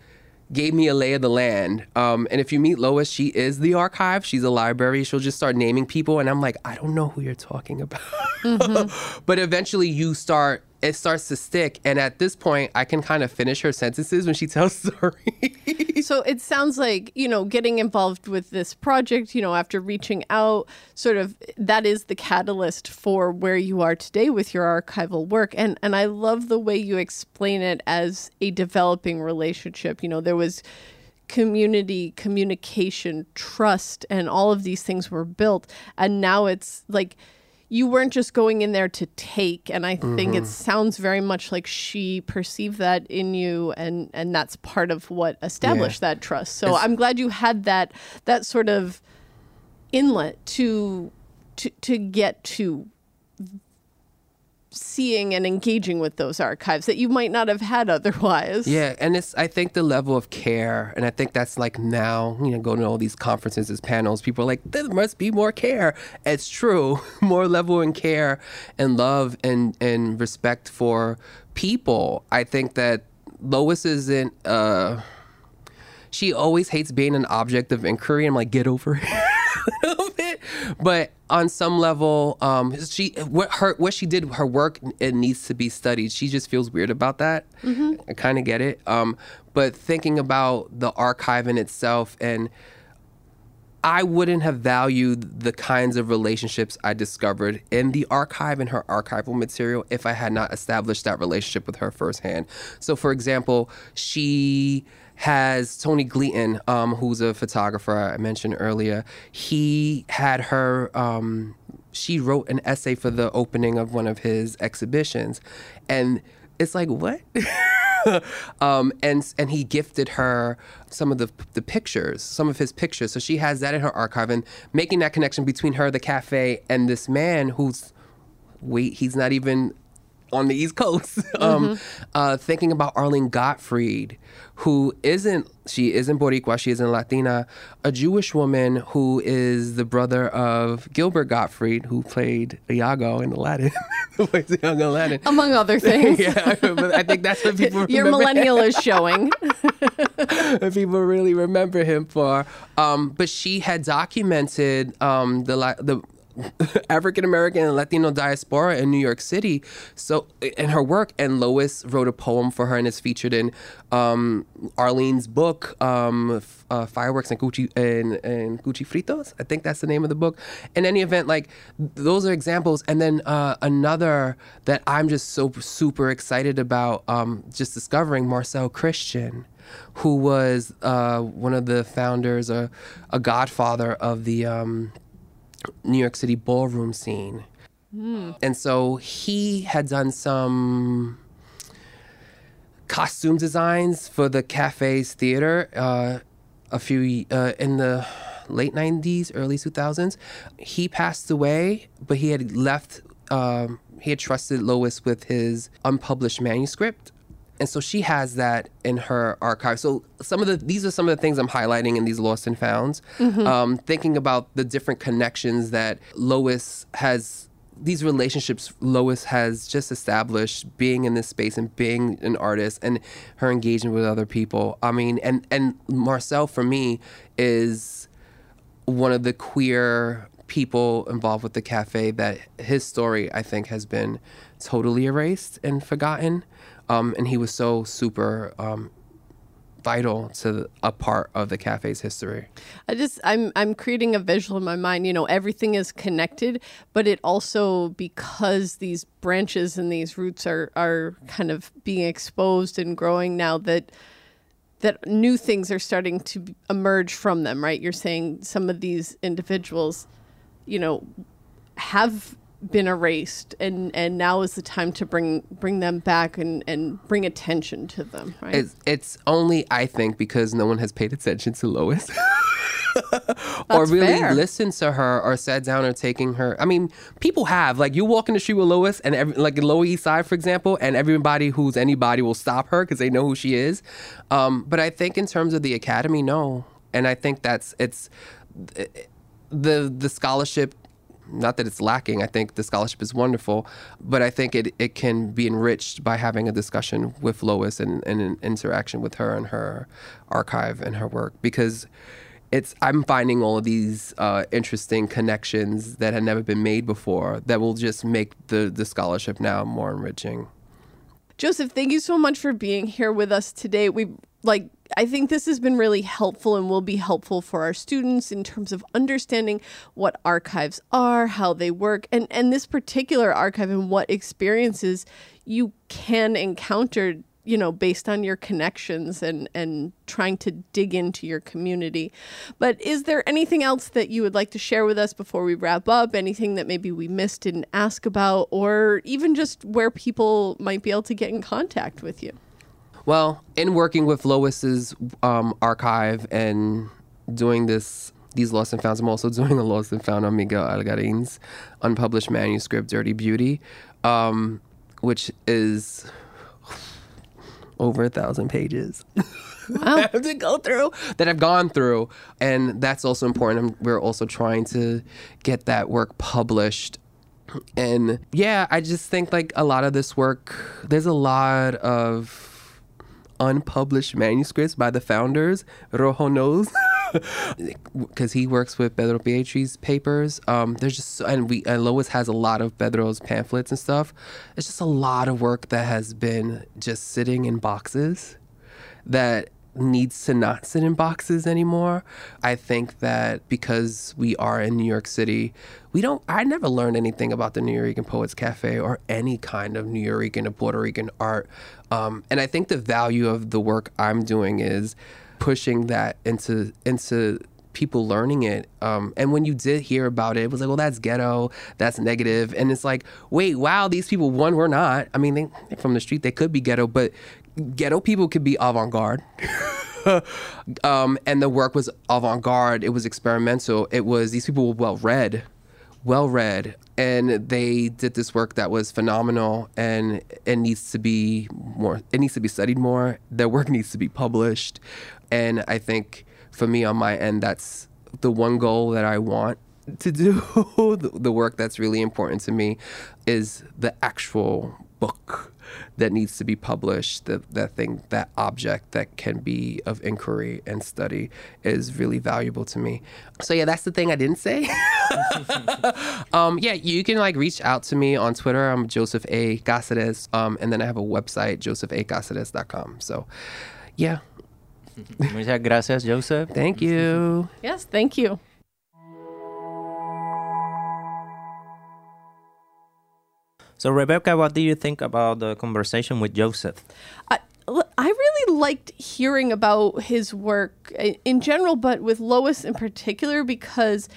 gave me a lay of the land. Um, and if you meet Lois, she is the archive. She's a library. She'll just start naming people, and I'm like, I don't know who you're talking about. but eventually, you start. It starts to stick, and at this point, I can kind of finish her sentences when she tells stories. so it sounds like you know getting involved with this project you know after reaching out sort of that is the catalyst for where you are today with your archival work. And and i love the way you explain it as a developing relationship. You know there was community communication trust and all of these things were built. And now it's like you weren't just going in there to take and i think it mm-hmm. sounds very much like she perceived that in you and and that's part of what established that trust. So It's- i'm glad you had that that sort of inlet to to to get to seeing and engaging with those archives that you might not have had otherwise Yeah, and it's I think the level of care, and I think that's like now you know going to all these conferences, these panels, people are like there must be more care. It's true, more level and care and love and and respect for people. I think that Lois isn't. uh She always hates being an object of inquiry. I'm like, get over it. But on some level, um, she what her what she did her work it needs to be studied. She just feels weird about that. I kind of get it. Um, but thinking about the archive in itself and I wouldn't have valued the kinds of relationships I discovered in the archive and her archival material if I had not established that relationship with her firsthand. So, for example, she has Tony Gleaton, um, who's a photographer I mentioned earlier. He had her. Um, she wrote an essay for the opening of one of his exhibitions, and it's like what. um, and and he gifted her some of the the pictures, some of his pictures. So she has that in her archive, and making that connection between her, the cafe, and this man who's wait, he's not even on the East Coast. um, uh, thinking about Arlene Gottfried, who isn't she isn't Boricua, she isn't Latina, a Jewish woman who is the brother of Gilbert Gottfried, who played Iago in Aladdin. Who plays Iago Aladdin. among other things yeah, but I think that's what people your millennial is showing people really remember him for. Um, but she had documented um, the the African American and Latino diaspora in New York City. So in her work, and Lois wrote a poem for her, and it's featured in um, Arlene's book, um, uh, "Fireworks and Gucci and, and Gucci Fritos." I think that's the name of the book. In any event, like those are examples, and then uh, another that I'm just so super excited about, um, just discovering Marcel Christian who was uh, one of the founders, a, a godfather of the um, New York City ballroom scene. And so he had done some costume designs for the cafe's theater uh, a few uh, in the late 90s early 2000s he passed away but he had left um, he had trusted lois with his unpublished manuscript and so she has that in her archive. So some of the these are some of the things I'm highlighting in these lost and founds. Um, thinking about the different connections that Lois has, these relationships Lois has just established, being in this space and being an artist, and her engagement with other people. I mean, and and Marcel for me is one of the queer people involved with the cafe that his story I think has been totally erased and forgotten. Um, and he was so super um, vital to a part of the cafe's history. I just I'm I'm creating a visual in my mind. You know, everything is connected, but it also because these branches and these roots are are kind of being exposed and growing now that that new things are starting to emerge from them, right? You're saying some of these individuals, you know, have been erased and and now is the time to bring bring them back and and bring attention to them, right? It's, it's only, I think, because no one has paid attention to Lois. or really fair. listened to her or sat down or taking her. I mean, people have. Like, you walk in the street with Lois, and every, like in Lower East Side, for example, and everybody who's anybody will stop her because they know who she is. Um, but I think in terms of the academy, no. And I think that's, it's, the the scholarship not that it's lacking. I think the scholarship is wonderful, but I think it, it can be enriched by having a discussion with Lois and, and an interaction with her and her archive and her work because it's I'm finding all of these uh, interesting connections that had never been made before that will just make the, the scholarship now more enriching. Joseph, thank you so much for being here with us today. We like I think this has been really helpful and will be helpful for our students in terms of understanding what archives are, how they work, and, and this particular archive and what experiences you can encounter you know based on your connections and and trying to dig into your community. But is there anything else that you would like to share with us before we wrap up? Anything that maybe we missed didn't ask about or even just where people might be able to get in contact with you Well, in working with Lois's um, archive and doing this, these lost and founds, I'm also doing a lost and found on Miguel Algarin's unpublished manuscript, Dirty Beauty, um, which is over a thousand pages. I have to go through that I've gone through, and that's also important. We're also trying to get that work published and yeah, I just think like a lot of this work, there's a lot of unpublished manuscripts by the founders. Rojo knows. Because he works with Pedro Pietri's papers. Um, there's just and we and Lois has a lot of Pedro's pamphlets and stuff. It's just a lot of work that has been just sitting in boxes that needs to not sit in boxes anymore. I think that because we are in New York City, we don't I never learned anything about the Nuyorican Poets Cafe or any kind of Nuyorican or Puerto Rican art. Um, and I think the value of the work I'm doing is pushing that into into people learning it. Um, and when you did hear about it, it was like, well, that's ghetto, that's negative. And it's like, wait, wow, these people, one, were not. I mean, they, from the street, they could be ghetto, but ghetto people could be avant garde. um, and the work was avant garde, it was experimental. It was, these people were well read, well read. And they did this work that was phenomenal and it needs to be more, it needs to be studied more. Their work needs to be published. And I think for me on my end, that's the one goal that I want to do. the, the work that's really important to me is the actual book that needs to be published. That that thing, that object that can be of inquiry and study is really valuable to me. So yeah, that's the thing I didn't say. um, yeah, you can like reach out to me on Twitter. I'm Joseph A. Caceres. Um, and then I have a website, josephacaceres.com. So yeah. Muchas gracias, Joseph. Thank you. yes thank you So, Rebecca, what do you think about the conversation with Joseph? I, really liked hearing about his work in general, but with Lois in particular, because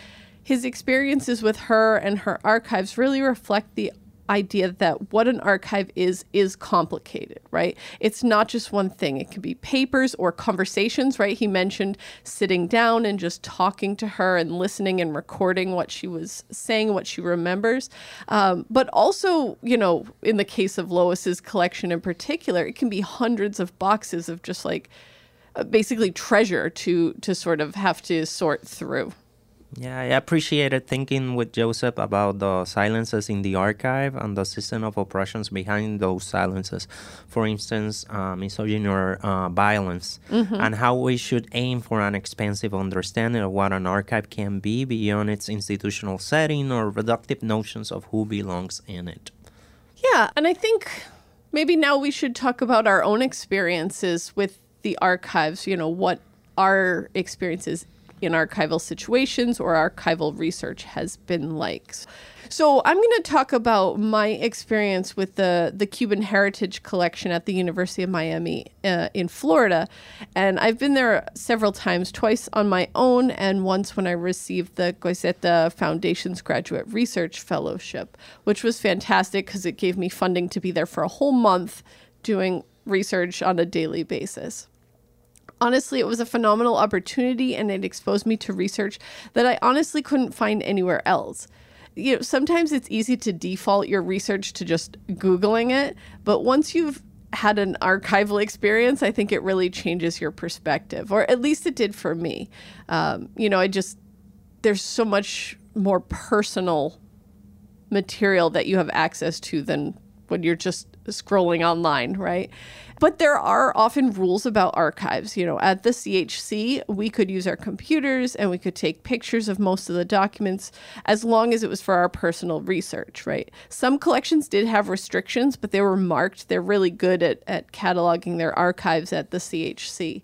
his experiences with her and her archives really reflect the idea that what an archive is is complicated right? It's not just one thing. It could be papers or conversations right? He mentioned sitting down and just talking to her and listening and recording what she was saying what she remembers. Um, but also you know in the case of lois's collection in particular it can be hundreds of boxes of just like uh, basically treasure to to sort of have to sort through Yeah, I appreciated thinking with Joseph about the silences in the archive and the system of oppressions behind those silences. For instance, uh, misogyny or uh, violence, and how we should aim for an expansive understanding of what an archive can be beyond its institutional setting or reductive notions of who belongs in it. Yeah, and I think maybe now we should talk about our own experiences with the archives, you know, what our experiences in archival situations or archival research has been like. So I'm going to talk about my experience with the the Cuban Heritage Collection at the University of Miami uh, in Florida, and I've been there several times, twice on my own, and once when I received the Goizueta Foundation's Graduate Research Fellowship, which was fantastic because it gave me funding to be there for a whole month doing research on a daily basis. Honestly, it was a phenomenal opportunity and it exposed me to research that I honestly couldn't find anywhere else. You know, sometimes it's easy to default your research to just Googling it, but once you've had an archival experience, I think it really changes your perspective, or at least it did for me. Um, you know, I just, there's so much more personal material that you have access to than when you're just scrolling online, right? But there are often rules about archives. You know, at the CHC, we could use our computers and we could take pictures of most of the documents as long as it was for our personal research, right? Some collections did have restrictions, but they were marked. They're really good at, at cataloging their archives at the CHC.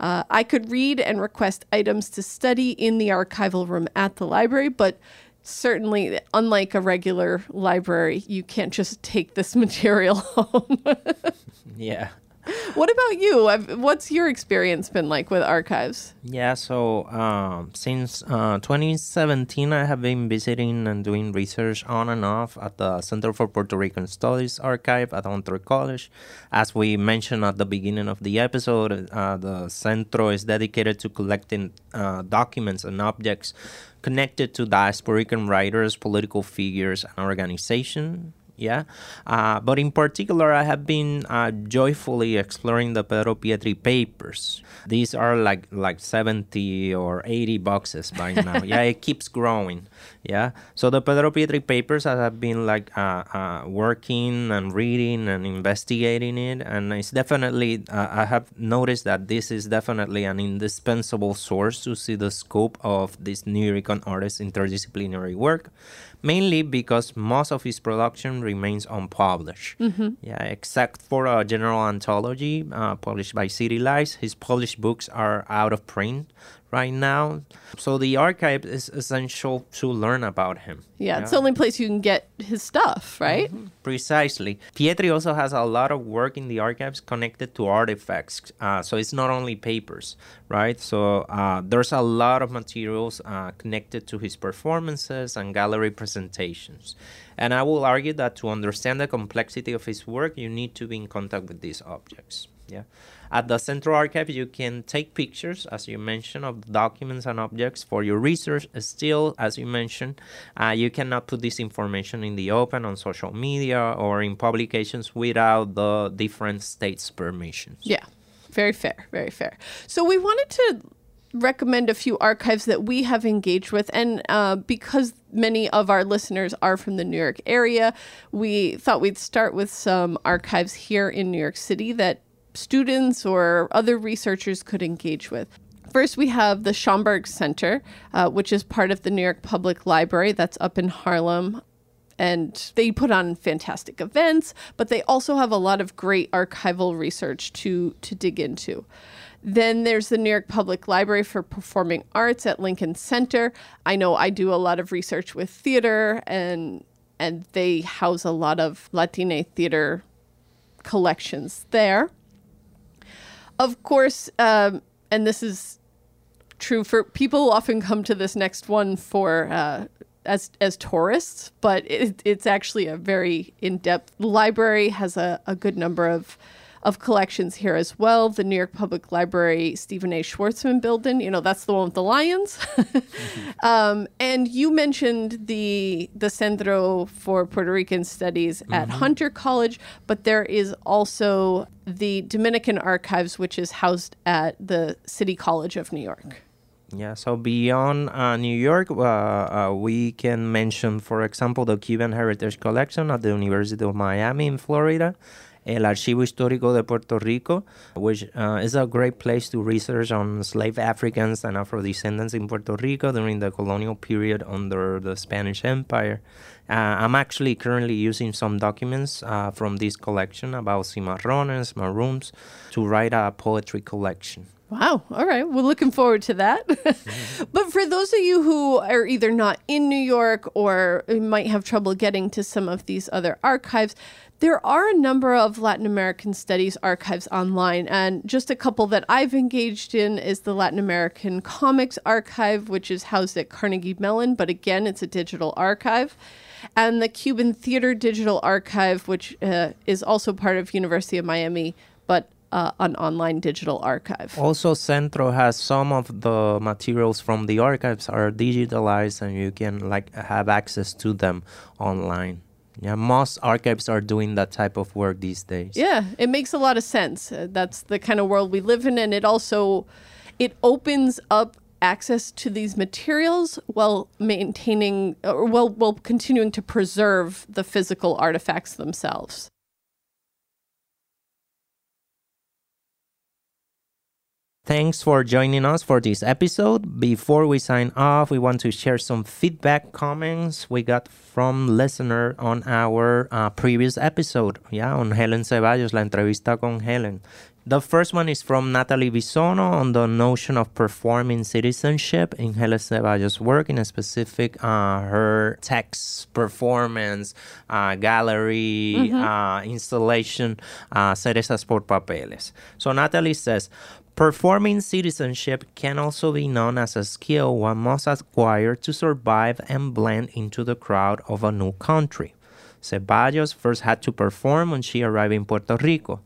Uh, I could read and request items to study in the archival room at the library, but certainly unlike a regular library you can't just take this material home yeah what about you? What's your experience been like with archives? Yeah, so um, since uh, 2017, I have been visiting and doing research on and off at the Center for Puerto Rican Studies archive at Hunter College. As we mentioned at the beginning of the episode, uh, the Centro is dedicated to collecting uh, documents and objects connected to diasporican writers, political figures, and organizations yeah. Uh, but in particular i have been uh, joyfully exploring the pedro pietri papers. These are like like 70 or 80 boxes by now. Yeah it keeps growing. Yeah. So the pedro pietri papers i have been like uh, uh working and reading and investigating it. And it's definitely uh, i have noticed that this is definitely an indispensable source to see the scope of this nuyorican artist's interdisciplinary work mainly because most of his production remains unpublished. Mm-hmm. Yeah, except for a general anthology uh, published by City Lights, his published books are out of print right now. So the archive is essential to learn about him. Yeah, yeah. it's the only place you can get his stuff, right? Mm-hmm. Precisely. Pietri also has a lot of work in the archives connected to artifacts. Uh, so it's not only papers, right? So uh, there's a lot of materials uh, connected to his performances and gallery presentations. And I will argue that to understand the complexity of his work, you need to be in contact with these objects. Yeah. At the Central Archive, you can take pictures, as you mentioned, of documents and objects for your research. Still, as you mentioned, uh, you cannot put this information in the open on social media or in publications without the different states' permissions. Yeah, very fair, very fair. So we wanted to recommend a few archives that we have engaged with. And uh, because many of our listeners are from the New York area, we thought we'd start with some archives here in New York City that students or other researchers could engage with. First, we have the Schomburg Center, uh, which is part of the New York Public Library that's up in Harlem. And they put on fantastic events, but they also have a lot of great archival research to, to dig into. Then there's the New York Public Library for Performing Arts at Lincoln Center. I know I do a lot of research with theater, and and they house a lot of Latine theater collections there. Of course, um, and this is true for people often come to this next one for uh, as as tourists, but it, it's actually a very in depth library has a, a good number of of collections here as well. The New York Public Library Stephen A. Schwarzman building, you know, that's the one with the lions. um, and you mentioned the the Centro for Puerto Rican Studies at mm-hmm. Hunter College, but there is also the Dominican Archives, which is housed at the City College of New York. Yeah, so beyond uh, New York, uh, uh, we can mention, for example, the Cuban Heritage Collection at the University of Miami in Florida El Archivo Histórico de Puerto Rico, which uh, is a great place to research on slave Africans and Afro descendants in Puerto Rico during the colonial period under the Spanish Empire. Uh, I'm actually currently using some documents uh, from this collection about cimarrones, maroons, to write a poetry collection. Wow. All right. We're looking forward to that. but for those of you who are either not in New York or might have trouble getting to some of these other archives, there are a number of Latin American studies archives online, and just a couple that I've engaged in is the Latin American Comics Archive, which is housed at Carnegie Mellon, but again, it's a digital archive, and the Cuban Theater Digital Archive, which uh, is also part of University of Miami, but uh, an online digital archive. Also, Centro has some of the materials from the archives are digitalized, and you can like have access to them online. Yeah, most archives are doing that type of work these days. Yeah, it makes a lot of sense. Uh, that's the kind of world we live in, and it also it opens up access to these materials while maintaining or while while continuing to preserve the physical artifacts themselves. Thanks for joining us for this episode. Before we sign off, we want to share some feedback comments we got from listener on our uh, previous episode, yeah, on Helen Ceballos, la entrevista con Helen. The first one is from Natalie Bisono on the notion of performing citizenship in Helen Ceballos' work, in a specific uh, her text, performance, uh, gallery, mm-hmm. uh, installation, uh, Cerezas por Papeles. So Natalie says, Performing citizenship can also be known as a skill one must acquire to survive and blend into the crowd of a new country. Ceballos first had to perform when she arrived in Puerto Rico.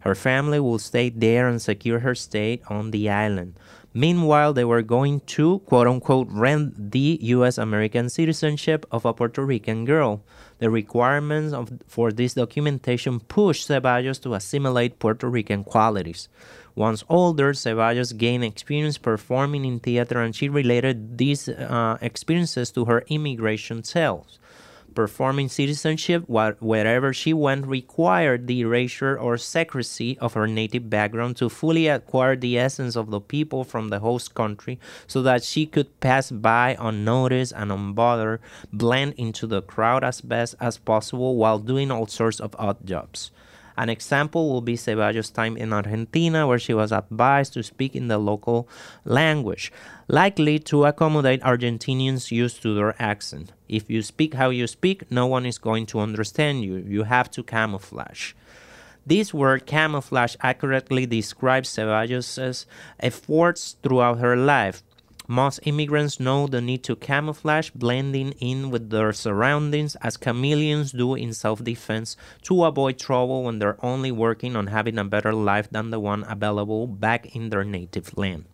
Her family would stay there and secure her stay on the island. Meanwhile, they were going to, quote unquote, rent the U.S. American citizenship of a Puerto Rican girl. The requirements of, for this documentation pushed Ceballos to assimilate Puerto Rican qualities. Once older, Ceballos gained experience performing in theater and she related these uh, experiences to her immigration tales performing citizenship wherever she went required the erasure or secrecy of her native background to fully acquire the essence of the people from the host country so that she could pass by unnoticed and unbothered, blend into the crowd as best as possible while doing all sorts of odd jobs. An example will be Ceballos' time in Argentina, where she was advised to speak in the local language, likely to accommodate Argentinians used to their accent. If you speak how you speak, no one is going to understand you. You have to camouflage. This word camouflage accurately describes Ceballos' efforts throughout her life, most immigrants know the need to camouflage, blending in with their surroundings as chameleons do in self defense to avoid trouble when they're only working on having a better life than the one available back in their native land.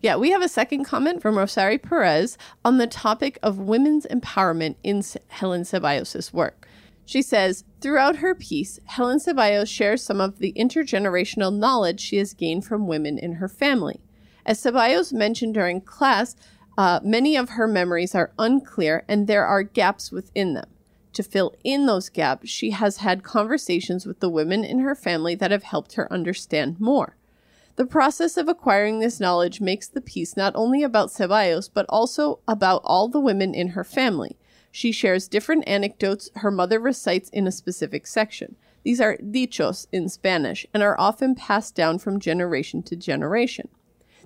Yeah, we have a second comment from Rosari Perez on the topic of women's empowerment in Helen Ceballos' work. She says, throughout her piece, Helen Ceballos shares some of the intergenerational knowledge she has gained from women in her family. As Ceballos mentioned during class, uh, many of her memories are unclear and there are gaps within them. To fill in those gaps, she has had conversations with the women in her family that have helped her understand more. The process of acquiring this knowledge makes the piece not only about Ceballos, but also about all the women in her family. She shares different anecdotes her mother recites in a specific section. These are dichos in Spanish and are often passed down from generation to generation.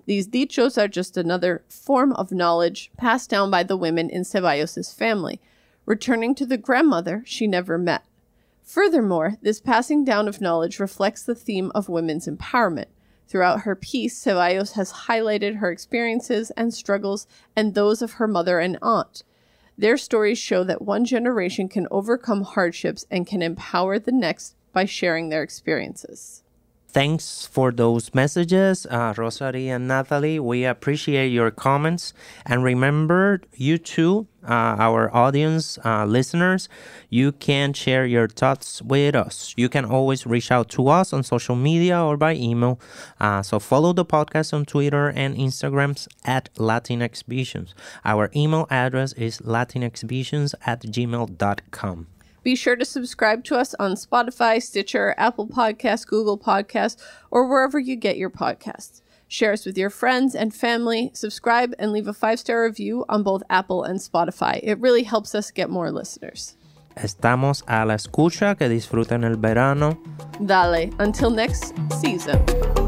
These dichos are just another form of knowledge passed down by the women in Ceballos' family, returning to the grandmother she never met. Furthermore, this passing down of knowledge reflects the theme of women's empowerment. Throughout her piece, Ceballos has highlighted her experiences and struggles and those of her mother and aunt. Their stories show that one generation can overcome hardships and can empower the next by sharing their experiences thanks for those messages, uh, Rosary and Natalie. We appreciate your comments. And remember, you too, uh, our audience, uh, listeners, you can share your thoughts with us. You can always reach out to us on social media or by email. Uh, so follow the podcast on Twitter and Instagrams at Latinx Visions. Our email address is latinxvisions at gmail.com. Be sure to subscribe to us on Spotify, Stitcher, Apple Podcasts, Google Podcasts, or wherever you get your podcasts. Share us with your friends and family. Subscribe and leave a five star review on both Apple and Spotify. It really helps us get more listeners. Estamos a la escucha. Que disfruten el verano. Dale. Until next season.